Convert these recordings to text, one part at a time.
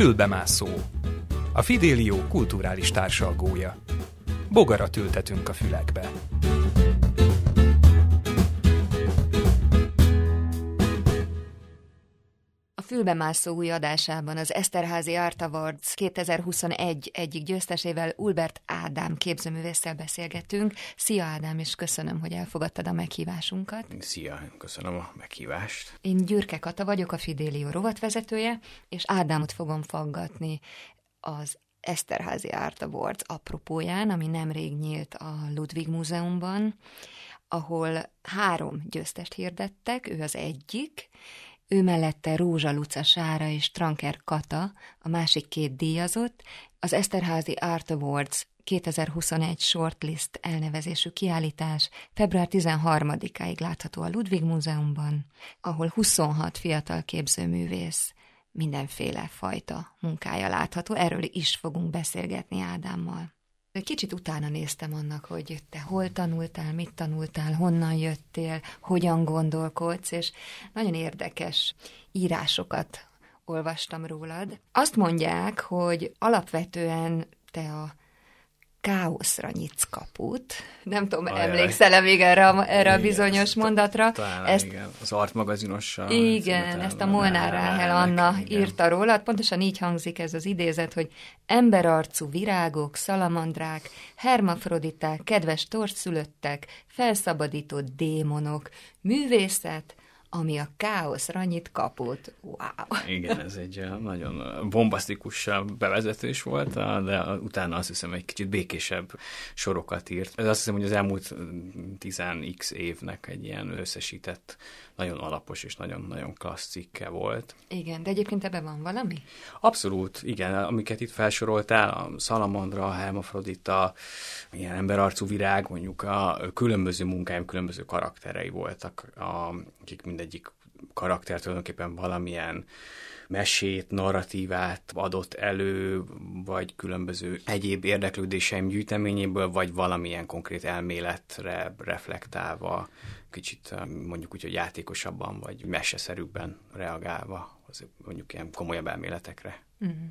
Fülbemászó. A Fidélió kulturális társalgója. Bogarat ültetünk a fülekbe. Fülbemászó új adásában az Eszterházi Art Awards 2021 egyik győztesével Ulbert Ádám képzőművésszel beszélgetünk. Szia Ádám, és köszönöm, hogy elfogadtad a meghívásunkat. Szia, köszönöm a meghívást. Én Gyürke Kata vagyok, a Fidélió rovatvezetője, és Ádámot fogom faggatni az Eszterházi Art Awards apropóján, ami nemrég nyílt a Ludwig Múzeumban, ahol három győztest hirdettek, ő az egyik, ő mellette Rózsa Luca Sára és Tranker Kata, a másik két díjazott, az Eszterházi Art Awards 2021 Shortlist elnevezésű kiállítás február 13-áig látható a Ludwig Múzeumban, ahol 26 fiatal képzőművész mindenféle fajta munkája látható. Erről is fogunk beszélgetni Ádámmal. Kicsit utána néztem annak, hogy te hol tanultál, mit tanultál, honnan jöttél, hogyan gondolkodsz, és nagyon érdekes írásokat olvastam rólad. Azt mondják, hogy alapvetően te a káoszra nyitsz kaput. Nem tudom, Ajaj. emlékszel-e még erre a, erre igen, a bizonyos mondatra? Talán ezt, igen, az Art magazinossal. Igen, ezt a Molnár Ráhel Anna igen. írta róla. Pontosan így hangzik ez az idézet, hogy emberarcú virágok, szalamandrák, hermafroditák, kedves torszülöttek, felszabadított démonok, művészet, ami a káoszra nyit kapott. Wow! Igen, ez egy nagyon bombasztikus bevezetés volt, de utána azt hiszem egy kicsit békésebb sorokat írt. Ez azt hiszem, hogy az elmúlt 10x évnek egy ilyen összesített, nagyon alapos és nagyon-nagyon klassz cikke volt. Igen, de egyébként ebben van valami? Abszolút, igen. Amiket itt felsoroltál, a Salamandra, a Hermafrodita, ilyen emberarcú virág, mondjuk a különböző munkáim, különböző karakterei voltak, akik mind mindegyik karakter tulajdonképpen valamilyen mesét, narratívát adott elő, vagy különböző egyéb érdeklődéseim gyűjteményéből, vagy valamilyen konkrét elméletre reflektálva, kicsit mondjuk úgy, hogy játékosabban, vagy meseszerűbben reagálva, az mondjuk ilyen komolyabb elméletekre. Mm.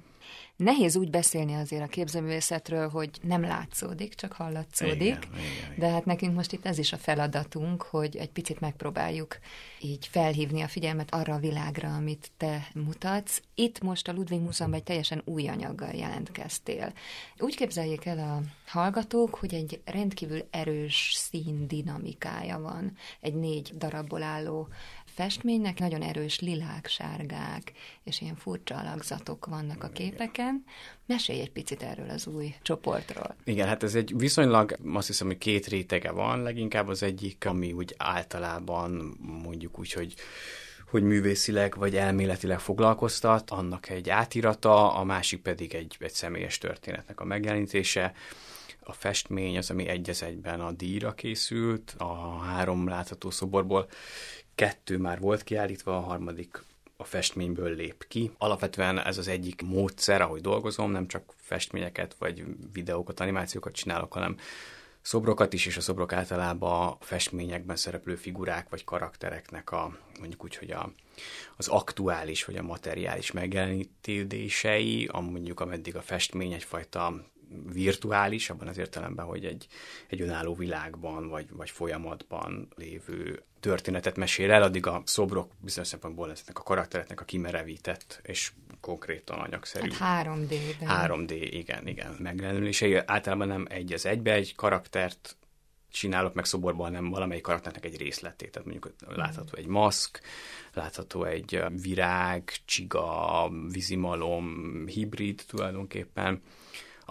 Nehéz úgy beszélni azért a képzőművészetről, hogy nem látszódik, csak hallatszódik. Igen, igen, de hát nekünk most itt ez is a feladatunk, hogy egy picit megpróbáljuk így felhívni a figyelmet arra a világra, amit te mutatsz. Itt most a Ludwig Múzeumban egy teljesen új anyaggal jelentkeztél. Úgy képzeljék el a hallgatók, hogy egy rendkívül erős szín dinamikája van. Egy négy darabból álló festménynek nagyon erős lilák, sárgák, és ilyen furcsa alakzatok vannak a képeken. Mesélj egy picit erről az új csoportról. Igen, hát ez egy viszonylag, azt hiszem, hogy két rétege van, leginkább az egyik, ami úgy általában mondjuk úgy, hogy hogy művészileg vagy elméletileg foglalkoztat, annak egy átirata, a másik pedig egy, egy személyes történetnek a megjelenítése. A festmény az, ami egy egyben a díjra készült, a három látható szoborból kettő már volt kiállítva, a harmadik a festményből lép ki. Alapvetően ez az egyik módszer, ahogy dolgozom, nem csak festményeket vagy videókat, animációkat csinálok, hanem szobrokat is, és a szobrok általában a festményekben szereplő figurák vagy karaktereknek a, mondjuk úgy, hogy a, az aktuális vagy a materiális megjelenítései, mondjuk ameddig a festmény egyfajta virtuális, abban az értelemben, hogy egy, egy önálló világban vagy, vagy folyamatban lévő történetet mesél el, addig a szobrok bizonyos szempontból lesznek a karaktereknek a kimerevített és konkrétan anyagszerű. Hát 3D-ben. 3D, igen, igen, megjelenülései. Általában nem egy az egybe, egy karaktert csinálok meg szoborban, nem valamelyik karakternek egy részletét. Tehát mondjuk látható egy maszk, látható egy virág, csiga, vízimalom, hibrid tulajdonképpen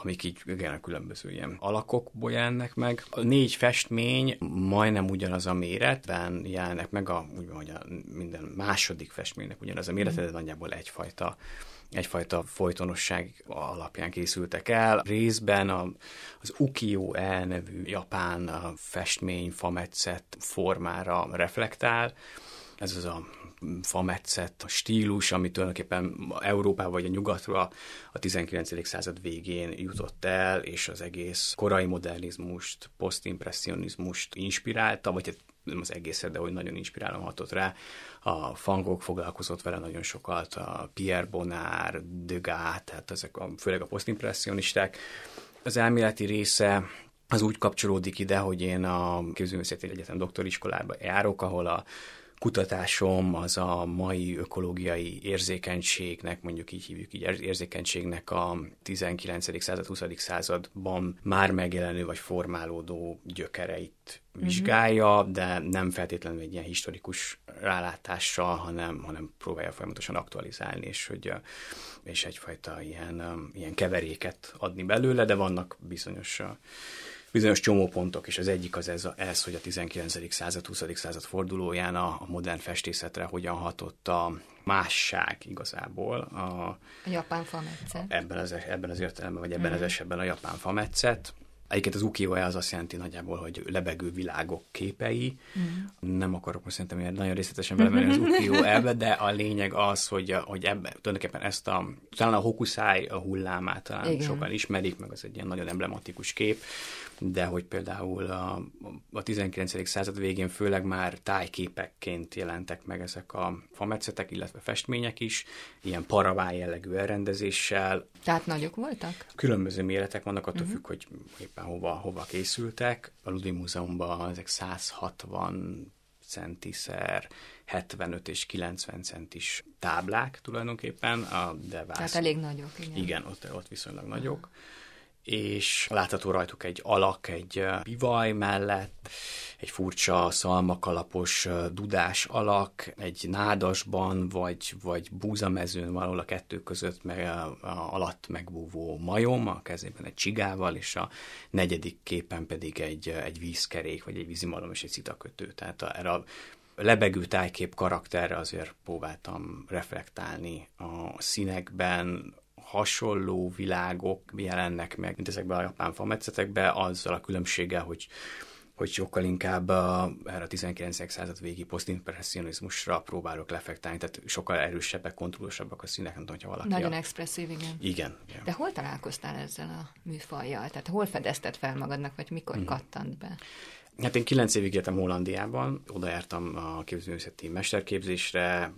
amik így igen, különböző ilyen alakokból jelennek meg. A négy festmény majdnem ugyanaz a méretben jelennek meg, a, úgy a minden második festménynek ugyanaz a méret, de nagyjából egyfajta egyfajta folytonosság alapján készültek el. Részben a, az ukiyo-e nevű japán festmény fametszett formára reflektál. Ez az a fametszett a stílus, ami tulajdonképpen Európába vagy a nyugatra a 19. század végén jutott el, és az egész korai modernizmust, posztimpressionizmust inspirálta, vagy hát nem az egészet, de hogy nagyon inspirálom hatott rá. A Fangok foglalkozott vele nagyon sokat, a Pierre Bonnard, Degas, tehát ezek a, főleg a posztimpressionisták. Az elméleti része az úgy kapcsolódik ide, hogy én a Képzőművészeti Egyetem doktoriskolába járok, ahol a kutatásom az a mai ökológiai érzékenységnek, mondjuk így hívjuk így érzékenységnek a 19. század, 20. században már megjelenő vagy formálódó gyökereit mhm. vizsgálja, de nem feltétlenül egy ilyen historikus rálátással, hanem, hanem próbálja folyamatosan aktualizálni, és, hogy, és egyfajta ilyen, ilyen keveréket adni belőle, de vannak bizonyos bizonyos csomópontok, és az egyik az ez, ez hogy a 19. század, 20. század fordulóján a, a modern festészetre hogyan hatott a másság igazából. A, a japán fametszet. Ebben az, ebben az értelemben, vagy ebben mm. az esetben a japán fametszet. Egyébként az ukiyo az azt jelenti nagyjából, hogy lebegő világok képei. Mm. Nem akarok most szerintem nagyon részletesen belemenni az ukiyo elbe, de a lényeg az, hogy, hogy ebben tulajdonképpen ezt a, talán a hokusai a hullámát talán Igen. sokan ismerik, meg az egy ilyen nagyon emblematikus kép, de hogy például a, a 19. század végén főleg már tájképekként jelentek meg ezek a fametszetek, illetve festmények is, ilyen paravá jellegű elrendezéssel. Tehát nagyok voltak? Különböző méretek vannak, attól uh-huh. függ, hogy éppen hova, hova készültek. A Ludwig Múzeumban ezek 160 centiszer 75 és 90 centis táblák tulajdonképpen, a Devász. Tehát elég nagyok, igen. Igen, ott, ott viszonylag nagyok. Uh-huh és látható rajtuk egy alak, egy bivaj mellett, egy furcsa szalmakalapos dudás alak, egy nádasban, vagy, vagy búzamezőn valahol a kettő között meg, a, a alatt megbúvó majom, a kezében egy csigával, és a negyedik képen pedig egy, egy vízkerék, vagy egy vízimalom és egy szitakötő. Tehát a, erre a lebegő tájkép karakterre azért próbáltam reflektálni a színekben, hasonló világok jelennek meg, mint ezekben a japán fametszetekben, azzal a különbséggel, hogy hogy sokkal inkább a, erre a 19. század végi posztimpressionizmusra próbálok lefektálni, tehát sokkal erősebbek, kontrollosabbak a színek, nem tudom, hogyha valaki... Nagyon a... expresszív, igen. Igen. igen. De hol találkoztál ezzel a műfajjal? Tehát hol fedezted fel magadnak, vagy mikor hmm. kattant be? Hát én kilenc évig éltem Hollandiában, oda jártam a képzőművészeti mesterképzésre,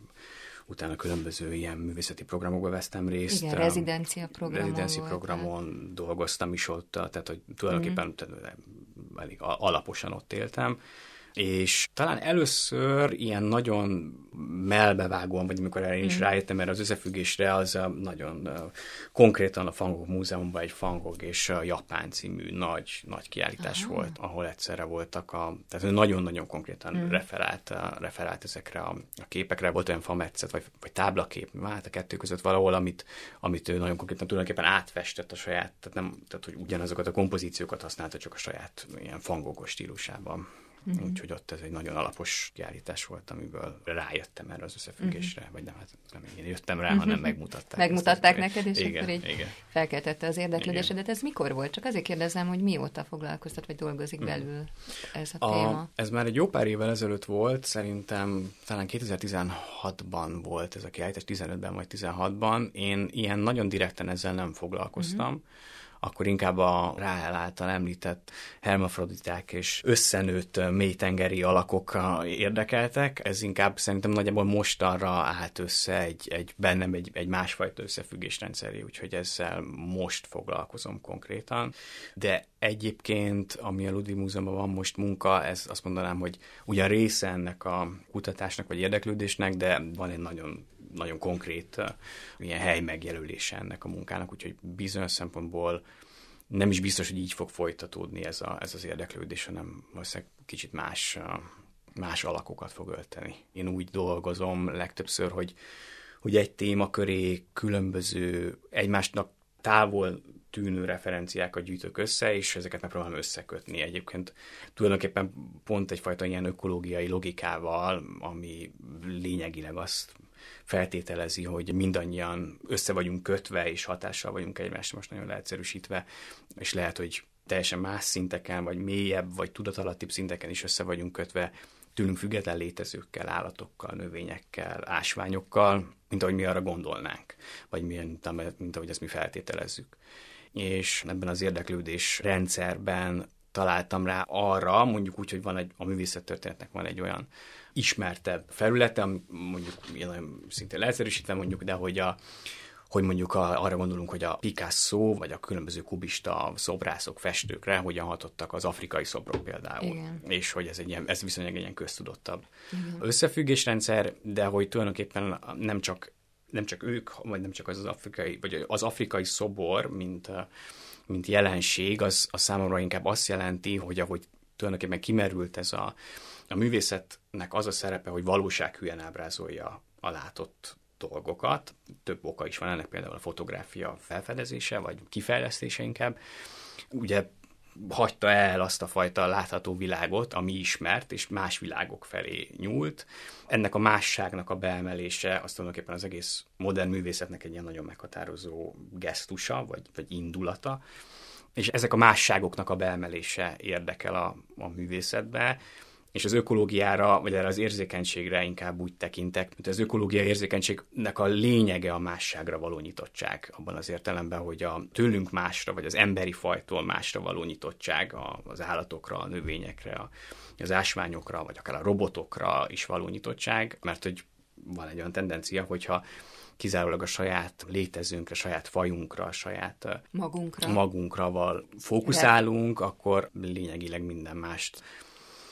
utána különböző ilyen művészeti programokba vesztem részt. Igen, rezidencia programon Rezidencia programon dolgoztam is ott, tehát hogy tulajdonképpen mm. elég alaposan ott éltem és talán először ilyen nagyon melbevágóan, vagy amikor erre én is mm. rájöttem erre az összefüggésre, az a nagyon konkrétan a Fangok Múzeumban egy Fangok és a Japán című nagy, nagy kiállítás Aha. volt, ahol egyszerre voltak a, tehát nagyon-nagyon konkrétan mm. referált, referált ezekre a, a képekre, volt olyan fametszet, vagy, vagy táblakép, hát a kettő között valahol, amit, amit ő nagyon konkrétan tulajdonképpen átfestett a saját, tehát, nem, tehát hogy ugyanazokat a kompozíciókat használta, csak a saját ilyen fangogos stílusában. Uh-huh. Úgyhogy ott ez egy nagyon alapos kiállítás volt, amiből rájöttem erre az összefüggésre, uh-huh. vagy nem, hát nem én jöttem rá, uh-huh. hanem megmutatták. Megmutatták ezt, neked, és igen, akkor így igen. felkeltette az érdeklődésedet. Ez mikor volt? Csak azért kérdezem, hogy mióta foglalkoztat, vagy dolgozik uh-huh. belül ez a, a téma? Ez már egy jó pár évvel ezelőtt volt, szerintem talán 2016-ban volt ez a kiállítás, 15-ben vagy 16-ban. Én ilyen nagyon direkten ezzel nem foglalkoztam. Uh-huh akkor inkább a Ráhel által említett hermafroditák és összenőtt mélytengeri alakok érdekeltek. Ez inkább szerintem nagyjából most arra állt össze egy, egy bennem egy, egy másfajta összefüggésrendszeré, úgyhogy ezzel most foglalkozom konkrétan. De egyébként, ami a Ludwig Múzeumban van most munka, ez azt mondanám, hogy ugyan része ennek a kutatásnak vagy érdeklődésnek, de van egy nagyon nagyon konkrét ilyen hely megjelölése ennek a munkának, úgyhogy bizonyos szempontból nem is biztos, hogy így fog folytatódni ez, a, ez az érdeklődés, hanem valószínűleg kicsit más, más alakokat fog ölteni. Én úgy dolgozom legtöbbször, hogy, hogy egy témaköré különböző egymásnak távol tűnő referenciákat gyűjtök össze, és ezeket megpróbálom összekötni. Egyébként tulajdonképpen pont egyfajta ilyen ökológiai logikával, ami lényegileg azt feltételezi, hogy mindannyian össze vagyunk kötve, és hatással vagyunk egymásra, most nagyon leegyszerűsítve, és lehet, hogy teljesen más szinteken, vagy mélyebb, vagy tudatalattibb szinteken is össze vagyunk kötve tőlünk független létezőkkel, állatokkal, növényekkel, ásványokkal, mint ahogy mi arra gondolnánk, vagy mint, mint ahogy ezt mi feltételezzük. És ebben az érdeklődés rendszerben találtam rá arra, mondjuk úgy, hogy van egy, a művészettörténetnek van egy olyan ismertebb felülete, mondjuk ilyen szintén leegyszerűsítve mondjuk, de hogy a, hogy mondjuk a, arra gondolunk, hogy a Picasso, vagy a különböző kubista szobrászok, festőkre hogyan hatottak az afrikai szobrok például. Igen. És hogy ez, egy ilyen, ez viszonylag egy ilyen köztudottabb Igen. összefüggésrendszer, de hogy tulajdonképpen nem csak nem csak ők, vagy nem csak az, az afrikai, vagy az afrikai szobor, mint, mint jelenség, az, az számomra inkább azt jelenti, hogy ahogy tulajdonképpen kimerült ez a, a művészetnek az a szerepe, hogy valósághűen ábrázolja a látott dolgokat. Több oka is van ennek, például a fotográfia felfedezése, vagy kifejlesztése inkább. Ugye hagyta el azt a fajta látható világot, ami ismert, és más világok felé nyúlt. Ennek a másságnak a beemelése az tulajdonképpen az egész modern művészetnek egy ilyen nagyon meghatározó gesztusa, vagy, vagy indulata. És ezek a másságoknak a beemelése érdekel a, a művészetbe, és az ökológiára, vagy erre az érzékenységre inkább úgy tekintek, mint az ökológia érzékenységnek a lényege a másságra való nyitottság, abban az értelemben, hogy a tőlünk másra, vagy az emberi fajtól másra való nyitottság az állatokra, a növényekre, az ásványokra, vagy akár a robotokra is való nyitottság, mert hogy van egy olyan tendencia, hogyha kizárólag a saját létezőnkre, saját fajunkra, a saját magunkra, magunkra val fókuszálunk, akkor lényegileg minden mást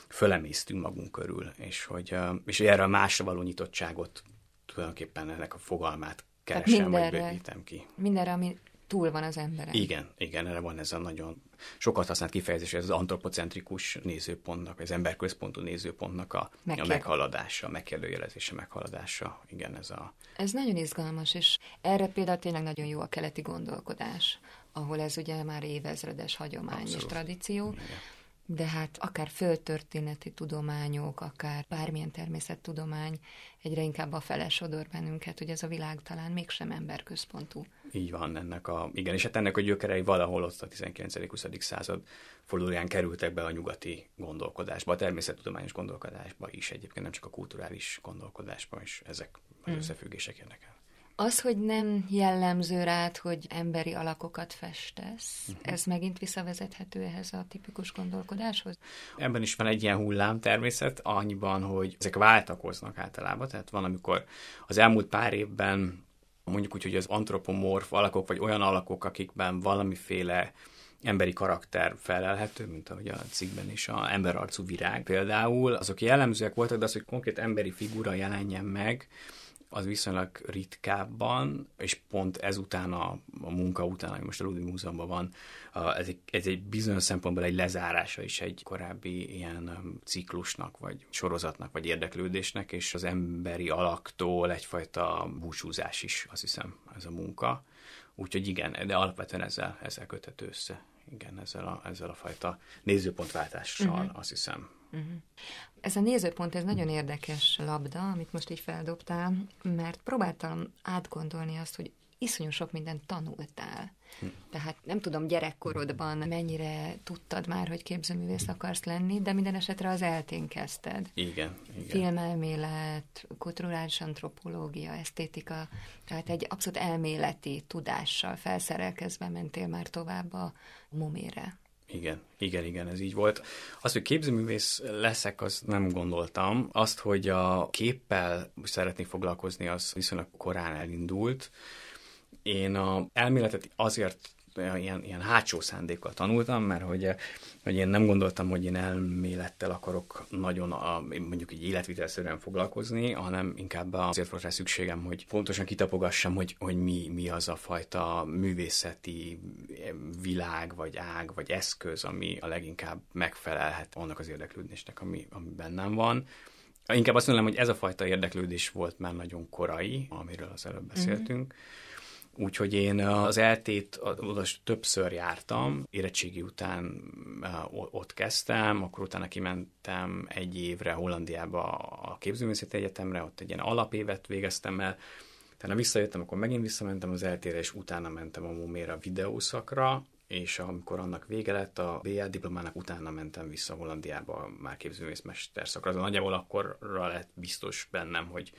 fölemésztünk magunk körül, és hogy, és erre a másra való nyitottságot tulajdonképpen ennek a fogalmát keresem, vagy bővítem ki. Mindenre, ami túl van az emberen. Igen, igen, erre van ez a nagyon sokat használt kifejezés, ez az antropocentrikus nézőpontnak, az emberközpontú nézőpontnak a, Megkér... a meghaladása, a megkérdőjelezése, meghaladása. Igen, ez a... Ez nagyon izgalmas, és erre például tényleg nagyon jó a keleti gondolkodás, ahol ez ugye már évezredes hagyomány Abszolút. és tradíció. Igen de hát akár földtörténeti tudományok, akár bármilyen természettudomány egyre inkább a fele sodor bennünket, hogy ez a világ talán mégsem emberközpontú. Így van ennek a, igen, és hát ennek a gyökerei valahol ott a 19.-20. század fordulóján kerültek be a nyugati gondolkodásba, a természettudományos gondolkodásba is, egyébként nem csak a kulturális gondolkodásba is ezek az mm. összefüggések érdekel. Az, hogy nem jellemző rád, hogy emberi alakokat festesz, uh-huh. ez megint visszavezethető ehhez a tipikus gondolkodáshoz? Ebben is van egy ilyen hullám természet, annyiban, hogy ezek váltakoznak általában, tehát van, amikor az elmúlt pár évben mondjuk úgy, hogy az antropomorf alakok, vagy olyan alakok, akikben valamiféle emberi karakter felelhető, mint ahogy a cikkben is a emberarcú virág például, azok jellemzőek voltak, de az, hogy konkrét emberi figura jelenjen meg, az viszonylag ritkábban, és pont ezután a, a munka után, ami most a Ludwig Múzeumban van, ez egy, ez egy bizonyos szempontból egy lezárása is egy korábbi ilyen um, ciklusnak, vagy sorozatnak, vagy érdeklődésnek, és az emberi alaktól egyfajta búcsúzás is, azt hiszem, ez a munka. Úgyhogy igen, de alapvetően ezzel, ezzel köthető össze. Igen, ezzel a, ezzel a fajta nézőpontváltással, uh-huh. azt hiszem. Uh-huh. Ez a nézőpont, ez nagyon érdekes labda, amit most így feldobtál, mert próbáltam átgondolni azt, hogy iszonyú sok mindent tanultál. Tehát nem tudom gyerekkorodban mennyire tudtad már, hogy képzőművész akarsz lenni, de minden esetre az eltén kezdted. Igen, igen. Filmelmélet, kulturális antropológia, esztétika, tehát egy abszolút elméleti tudással felszerelkezve mentél már tovább a momére. Igen, igen, igen, ez így volt. Azt, hogy képzőművész leszek, azt nem gondoltam. Azt, hogy a képpel szeretnék foglalkozni, az viszonylag korán elindult. Én a elméletet azért ilyen, ilyen hátsó szándékkal tanultam, mert hogy, hogy én nem gondoltam, hogy én elmélettel akarok nagyon a, mondjuk egy életvitelszerűen foglalkozni, hanem inkább azért volt rá szükségem, hogy pontosan kitapogassam, hogy, hogy mi, mi az a fajta művészeti világ, vagy ág, vagy eszköz, ami a leginkább megfelelhet annak az érdeklődésnek, ami, ami bennem van. Inkább azt mondom, hogy ez a fajta érdeklődés volt már nagyon korai, amiről az előbb beszéltünk. Mm-hmm Úgyhogy én az eltét oda többször jártam, érettségi után ott kezdtem, akkor utána kimentem egy évre Hollandiába a képzőművészeti egyetemre, ott egy ilyen alapévet végeztem el, utána visszajöttem, akkor megint visszamentem az eltére, és utána mentem a Moméra videószakra, és amikor annak vége lett, a BA diplomának utána mentem vissza Hollandiába már képzőművészmester szakra. Nagyjából akkorra lett biztos bennem, hogy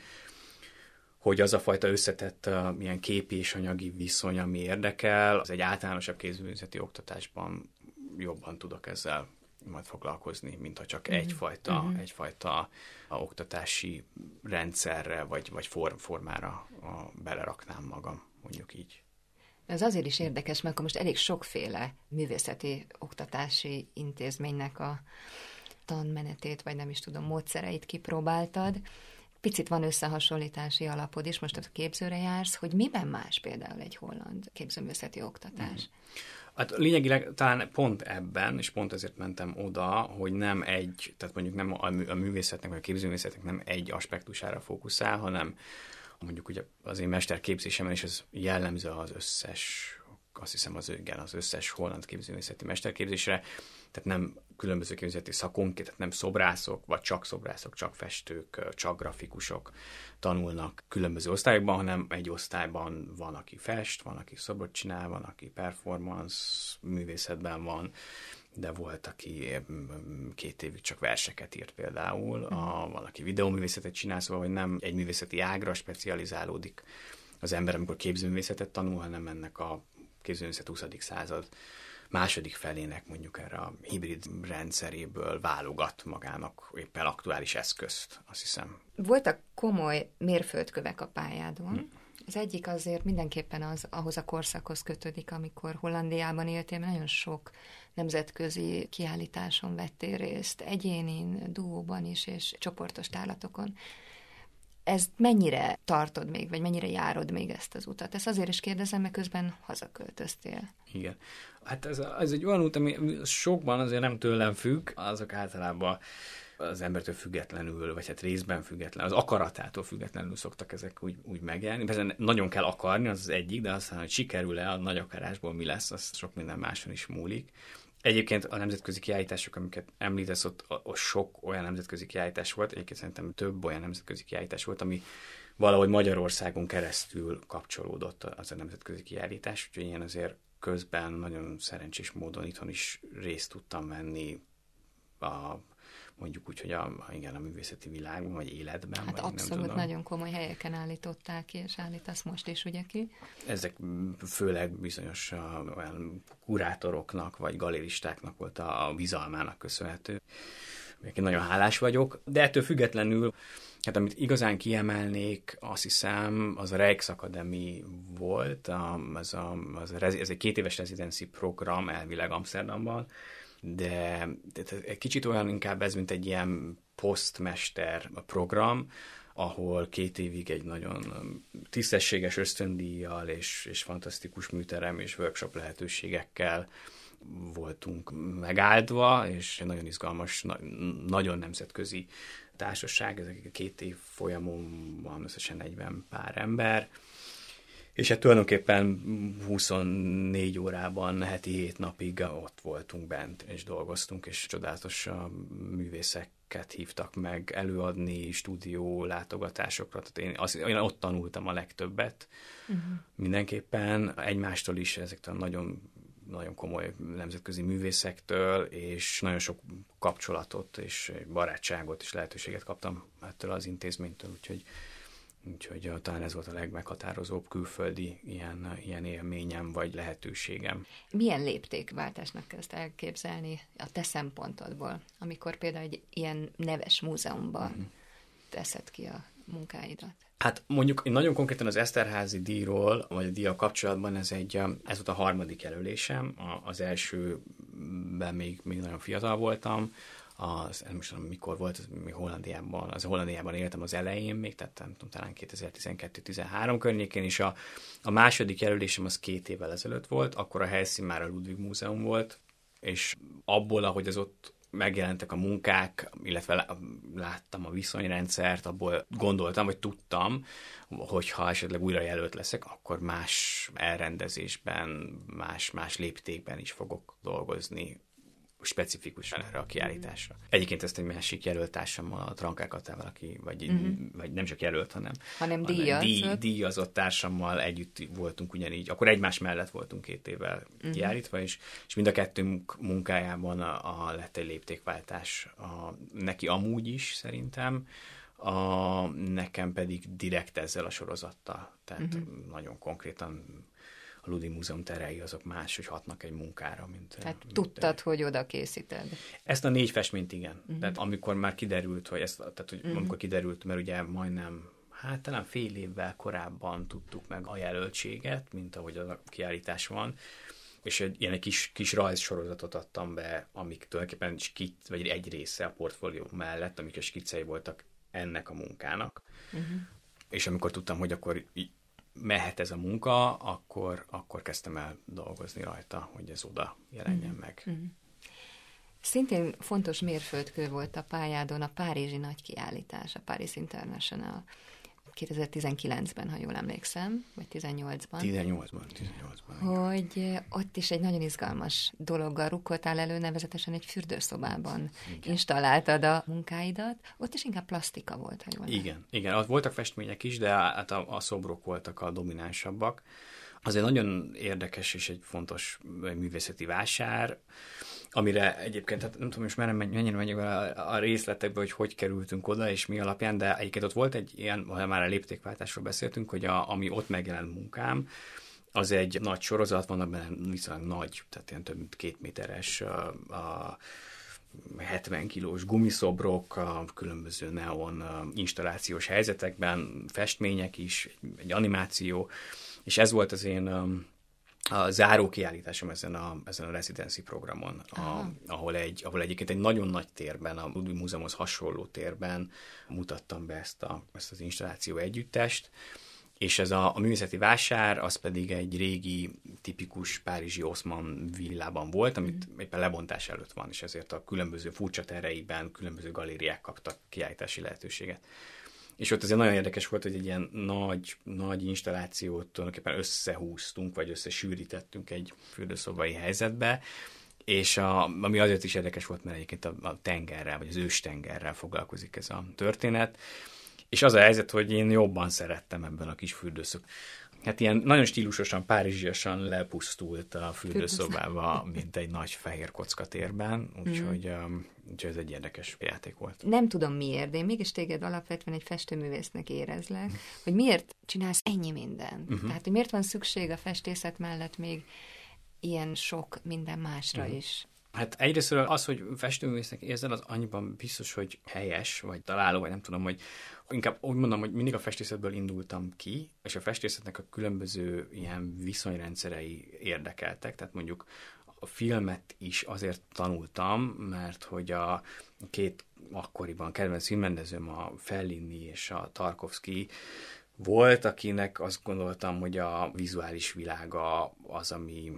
hogy az a fajta összetett uh, milyen képi és anyagi viszony, ami érdekel, az egy általánosabb kézművészeti oktatásban jobban tudok ezzel majd foglalkozni, mint ha csak uh-huh. egyfajta, uh-huh. egyfajta a oktatási rendszerre vagy, vagy form, formára a, beleraknám magam, mondjuk így. Ez azért is érdekes, mert akkor most elég sokféle művészeti oktatási intézménynek a tanmenetét, vagy nem is tudom, módszereit kipróbáltad. Picit van összehasonlítási alapod is, most a képzőre jársz, hogy miben más például egy holland képzőművészeti oktatás? Mm. Hát lényegileg talán pont ebben, és pont ezért mentem oda, hogy nem egy, tehát mondjuk nem a művészetnek, vagy a képzőművészetnek nem egy aspektusára fókuszál, hanem mondjuk ugye az én mesterképzésemen is ez jellemző az összes, azt hiszem az, igen, az összes holland képzőművészeti mesterképzésre, tehát nem különböző képzőművészeti szakon, tehát nem szobrászok, vagy csak szobrászok, csak festők, csak grafikusok tanulnak különböző osztályokban, hanem egy osztályban van, aki fest, van, aki szobrot csinál, van, aki performance művészetben van, de volt, aki két évig csak verseket írt például, a, mhm. van, aki videóművészetet csinál, szóval, hogy nem egy művészeti ágra specializálódik az ember, amikor képzőművészetet tanul, hanem ennek a képzőművészet 20. század második felének mondjuk erre a hibrid rendszeréből válogat magának éppen aktuális eszközt, azt hiszem. Voltak komoly mérföldkövek a pályádon. Hm. Az egyik azért mindenképpen az ahhoz a korszakhoz kötődik, amikor Hollandiában éltél, nagyon sok nemzetközi kiállításon vettél részt, egyénin, duóban is, és csoportos tárlatokon. Ez mennyire tartod még, vagy mennyire járod még ezt az utat? Ezt azért is kérdezem, mert közben hazaköltöztél. Igen. Hát ez, ez egy olyan út, ami sokban azért nem tőlem függ, azok általában az embertől függetlenül, vagy hát részben független, az akaratától függetlenül szoktak ezek úgy, úgy megjelenni. Persze nagyon kell akarni, az az egyik, de aztán, hogy sikerül-e a nagy akarásból mi lesz, az sok minden máson is múlik. Egyébként a nemzetközi kiállítások, amiket említesz, ott, ott sok olyan nemzetközi kiállítás volt, egyébként szerintem több olyan nemzetközi kiállítás volt, ami valahogy Magyarországon keresztül kapcsolódott az a nemzetközi kiállítás, úgyhogy én azért közben nagyon szerencsés módon itthon is részt tudtam venni a mondjuk úgy, hogy a, igen, a művészeti világban, vagy életben. Hát vagy abszolút nem nagyon komoly helyeken állították ki, és állítasz most is, ugye ki? Ezek főleg bizonyos olyan kurátoroknak, vagy galeristáknak volt a, a bizalmának köszönhető. Én nagyon hálás vagyok, de ettől függetlenül Hát amit igazán kiemelnék, azt hiszem, az a Rex Academy volt, a, az, a, az a, ez egy két éves rezidenci program elvileg Amsterdamban, de, de egy kicsit olyan inkább ez, mint egy ilyen posztmester program, ahol két évig egy nagyon tisztességes ösztöndíjjal és, és fantasztikus műterem és workshop lehetőségekkel voltunk megáldva, és nagyon izgalmas, na, nagyon nemzetközi társaság, ezek két év folyamon van összesen 40 pár ember, és hát tulajdonképpen 24 órában, heti 7 napig ott voltunk bent, és dolgoztunk, és csodálatos művészeket hívtak meg előadni, stúdió látogatásokra. Tehát én, az, én ott tanultam a legtöbbet uh-huh. mindenképpen, egymástól is, ezektől nagyon nagyon komoly nemzetközi művészektől, és nagyon sok kapcsolatot és barátságot és lehetőséget kaptam ettől az intézménytől, úgyhogy Úgyhogy talán ez volt a legmeghatározóbb külföldi ilyen, ilyen élményem vagy lehetőségem. Milyen léptékváltásnak kezd elképzelni a te szempontodból, amikor például egy ilyen neves múzeumban uh-huh. teszed ki a munkáidat? Hát mondjuk nagyon konkrétan az Eszterházi díjról, vagy a díjjal kapcsolatban ez, egy, ez volt a harmadik jelölésem. Az elsőben még, még nagyon fiatal voltam, az, nem tudom mikor volt, mi Hollandiában, az Hollandiában éltem az elején még, tehát nem tudom, talán 2012-13 környékén, és a, a második jelölésem az két évvel ezelőtt volt, akkor a helyszín már a Ludwig Múzeum volt, és abból, ahogy az ott megjelentek a munkák, illetve láttam a viszonyrendszert, abból gondoltam, vagy tudtam, hogy ha esetleg újra jelölt leszek, akkor más elrendezésben, más, más léptékben is fogok dolgozni, specifikusan erre a kiállításra. Egyébként ezt egy másik jelöltársammal, a Trankárkatával, aki vagy, uh-huh. vagy nem csak jelölt, hanem, hanem díjaz. díj, díjazott társammal együtt voltunk ugyanígy. Akkor egymás mellett voltunk két évvel uh-huh. kiállítva, és, és mind a kettő munkájában a, a lett egy léptékváltás. A, neki amúgy is szerintem, a, nekem pedig direkt ezzel a sorozattal. Tehát uh-huh. nagyon konkrétan a Ludi Múzeum terei azok más, hogy hatnak egy munkára, mint... Tehát mint tudtad, egy. hogy oda készíted. Ezt a négy festményt igen. Uh-huh. Tehát amikor már kiderült, hogy ezt, tehát hogy uh-huh. amikor kiderült, mert ugye majdnem hát talán fél évvel korábban tudtuk meg a jelöltséget, mint ahogy a kiállítás van, és egy ilyen egy kis, kis rajzsorozatot adtam be, amik tulajdonképpen skit, vagy egy része a portfólió mellett, amik a skicei voltak ennek a munkának. Uh-huh. És amikor tudtam, hogy akkor mehet ez a munka, akkor, akkor kezdtem el dolgozni rajta, hogy ez oda jelenjen uh-huh. meg. Uh-huh. Szintén fontos mérföldkő volt a pályádon a Párizsi nagy kiállítás, a Paris International. 2019-ben, ha jól emlékszem, vagy 18-ban. 18-ban, 18-ban. Hogy ott is egy nagyon izgalmas dologgal rukkoltál elő, nevezetesen egy fürdőszobában igen. installáltad a munkáidat. Ott is inkább plastika volt, ha jól Igen, igen, ott voltak festmények is, de hát a, a szobrok voltak a dominánsabbak. Az egy nagyon érdekes és egy fontos művészeti vásár amire egyébként, hát nem tudom, most már mennyire megyek a, a részletekbe, hogy hogy kerültünk oda, és mi alapján, de egyébként ott volt egy ilyen, ha már a léptékváltásról beszéltünk, hogy a, ami ott megjelent munkám, az egy nagy sorozat, vannak benne viszonylag nagy, tehát ilyen több mint két méteres a, a 70 kilós gumiszobrok, a különböző neon installációs helyzetekben, festmények is, egy animáció, és ez volt az én a záró kiállításom ezen a, ezen a residency programon, a, ahol, egy, ahol egyébként egy nagyon nagy térben, a Ludwig Múzeumhoz hasonló térben mutattam be ezt, a, ezt az installáció együttest, és ez a, a művészeti vásár, az pedig egy régi, tipikus párizsi oszman villában volt, amit mm. éppen lebontás előtt van, és ezért a különböző furcsa tereiben különböző galériák kaptak kiállítási lehetőséget. És ott azért nagyon érdekes volt, hogy egy ilyen nagy, nagy installációt tulajdonképpen összehúztunk, vagy összesűrítettünk egy fürdőszobai helyzetbe, és a, ami azért is érdekes volt, mert egyébként a, a tengerrel, vagy az őstengerrel foglalkozik ez a történet, és az a helyzet, hogy én jobban szerettem ebben a kis fürdőszok hát ilyen nagyon stílusosan, párizsiasan lepusztult a fürdőszobába, mint egy nagy fehér kocka térben, úgyhogy, mm. um, úgyhogy ez egy érdekes játék volt. Nem tudom miért, de én mégis téged alapvetően egy festőművésznek érezlek, hogy miért csinálsz ennyi mindent. Uh-huh. Tehát, hogy miért van szükség a festészet mellett még ilyen sok minden másra uh-huh. is. Hát egyrészt az, hogy festőművésznek érzel, az annyiban biztos, hogy helyes, vagy találó, vagy nem tudom, hogy inkább úgy mondom, hogy mindig a festészetből indultam ki, és a festészetnek a különböző ilyen viszonyrendszerei érdekeltek, tehát mondjuk a filmet is azért tanultam, mert hogy a két akkoriban kedvenc filmrendezőm, a Fellini és a Tarkovsky volt, akinek azt gondoltam, hogy a vizuális világa az, ami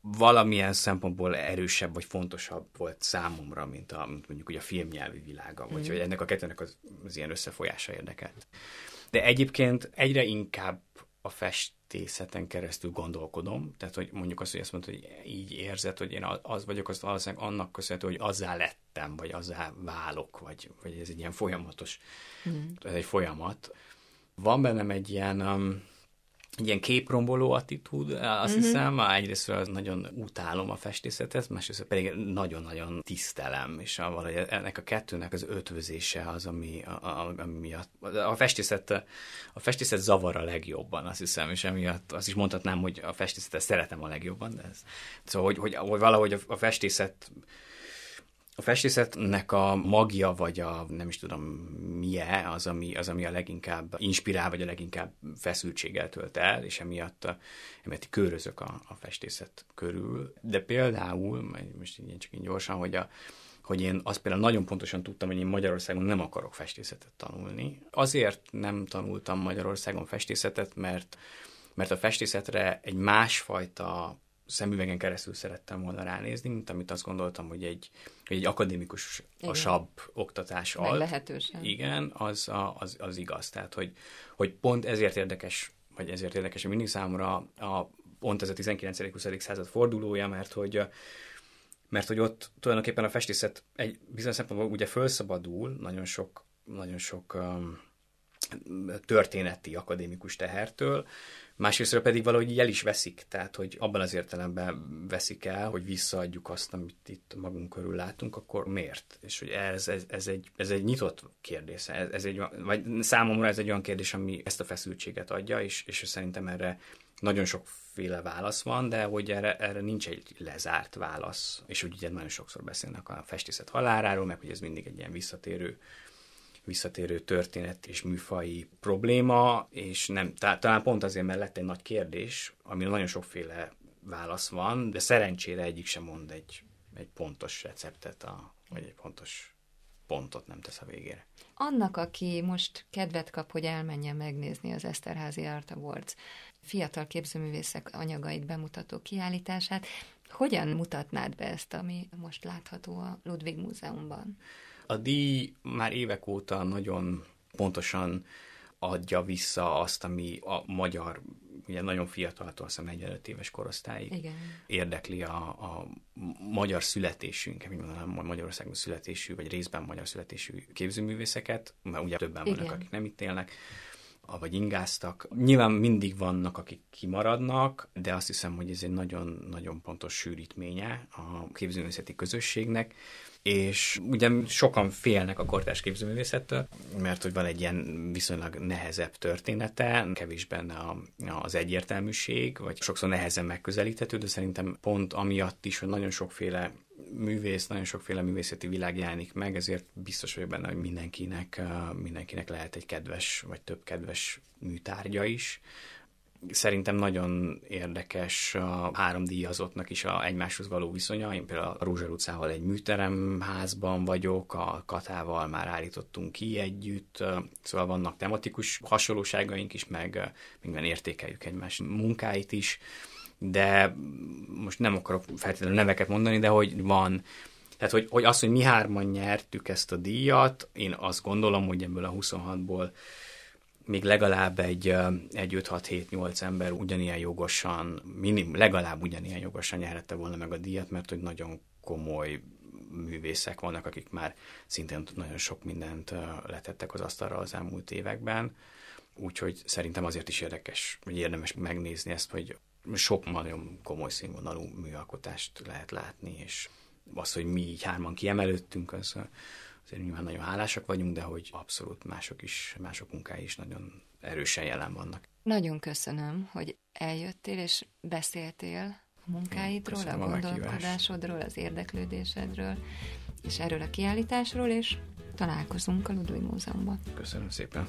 valamilyen szempontból erősebb vagy fontosabb volt számomra, mint, a, mint mondjuk ugye a filmnyelvi világa, vagy mm. hogy ennek a kettőnek az, az ilyen összefolyása érdekelt. De egyébként egyre inkább a festészeten keresztül gondolkodom, tehát hogy mondjuk azt, hogy ezt mondta, hogy így érzed, hogy én az vagyok, azt valószínűleg annak köszönhető, hogy azzá lettem, vagy azzá válok, vagy, vagy ez egy ilyen folyamatos, mm. ez egy folyamat. Van bennem egy ilyen um, egy ilyen képromboló attitúd, azt mm-hmm. hiszem. Egyrészt az nagyon utálom a festészetet, másrészt pedig nagyon-nagyon tisztelem, és a, valahogy ennek a kettőnek az ötvözése az, ami, a, a, ami miatt a festészet, a festészet zavar a legjobban, azt hiszem, és emiatt azt is mondhatnám, hogy a festészetet szeretem a legjobban, de ez, szóval, hogy, hogy, hogy valahogy a festészet a festészetnek a magja, vagy a nem is tudom milyen, az, ami, az, ami a leginkább inspirál, vagy a leginkább feszültséggel tölt el, és emiatt, emiatt körözök a, a festészet körül. De például, most így csak így gyorsan, hogy a, hogy én azt például nagyon pontosan tudtam, hogy én Magyarországon nem akarok festészetet tanulni. Azért nem tanultam Magyarországon festészetet, mert, mert a festészetre egy másfajta szemüvegen keresztül szerettem volna ránézni, mint amit azt gondoltam, hogy egy, hogy egy akadémikus a sabb oktatás ad. lehetősen. Igen, az, a, az, az igaz. Tehát, hogy, hogy pont ezért érdekes, vagy ezért érdekes mindig számomra a, pont ez a 19.-20. század fordulója, mert hogy mert hogy ott tulajdonképpen a festészet egy bizonyos szempontból ugye felszabadul nagyon sok, nagyon sok um, történeti akadémikus tehertől, másrészt pedig valahogy el is veszik, tehát hogy abban az értelemben veszik el, hogy visszaadjuk azt, amit itt magunk körül látunk, akkor miért? És hogy ez, ez, ez, egy, ez egy nyitott kérdés, ez, ez egy, vagy számomra ez egy olyan kérdés, ami ezt a feszültséget adja, és, és szerintem erre nagyon sokféle válasz van, de hogy erre, erre nincs egy lezárt válasz. És úgy ugye nagyon sokszor beszélnek a festészet haláráról, meg hogy ez mindig egy ilyen visszatérő visszatérő történet és műfai probléma, és nem, talán pont azért mellett egy nagy kérdés, ami nagyon sokféle válasz van, de szerencsére egyik sem mond egy, egy pontos receptet, a, vagy egy pontos pontot nem tesz a végére. Annak, aki most kedvet kap, hogy elmenjen megnézni az Eszterházi Art Awards fiatal képzőművészek anyagait bemutató kiállítását, hogyan mutatnád be ezt, ami most látható a Ludwig Múzeumban? A díj már évek óta nagyon pontosan adja vissza azt, ami a magyar, ugye nagyon fiatal, azt hiszem 45 éves korosztályig Igen. érdekli a, a magyar születésünk, mi mondanám, Magyarországon születésű, vagy részben magyar születésű képzőművészeket, mert ugye többen vannak, Igen. akik nem itt élnek, vagy ingáztak. Nyilván mindig vannak, akik kimaradnak, de azt hiszem, hogy ez egy nagyon-nagyon pontos sűrítménye a képzőművészeti közösségnek, és ugye sokan félnek a kortárs képzőművészettől, mert hogy van egy ilyen viszonylag nehezebb története, kevés benne a, az egyértelműség, vagy sokszor nehezen megközelíthető, de szerintem pont amiatt is, hogy nagyon sokféle művész, nagyon sokféle művészeti világ jelenik meg, ezért biztos vagyok benne, hogy mindenkinek, mindenkinek lehet egy kedves, vagy több kedves műtárgya is, Szerintem nagyon érdekes a három díjazottnak is a egymáshoz való viszonya. Én például a Rózsar utcával egy műteremházban vagyok, a Katával már állítottunk ki együtt, szóval vannak tematikus hasonlóságaink is, meg minden értékeljük egymás munkáit is, de most nem akarok feltétlenül neveket mondani, de hogy van tehát, hogy, hogy az, hogy mi hárman nyertük ezt a díjat, én azt gondolom, hogy ebből a 26-ból még legalább egy, egy 5-6-7-8 ember ugyanilyen jogosan, minim, legalább ugyanilyen jogosan nyerhette volna meg a díjat, mert hogy nagyon komoly művészek vannak, akik már szintén nagyon sok mindent letettek az asztalra az elmúlt években. Úgyhogy szerintem azért is érdekes, hogy érdemes megnézni ezt, hogy sok nagyon komoly színvonalú műalkotást lehet látni, és az, hogy mi így hárman kiemelődtünk, az azért nyilván nagyon hálásak vagyunk, de hogy abszolút mások is, mások munkái is nagyon erősen jelen vannak. Nagyon köszönöm, hogy eljöttél és beszéltél a munkáidról, a gondolkodásodról, az érdeklődésedről, és erről a kiállításról, és találkozunk a Ludwig Múzeumban. Köszönöm szépen.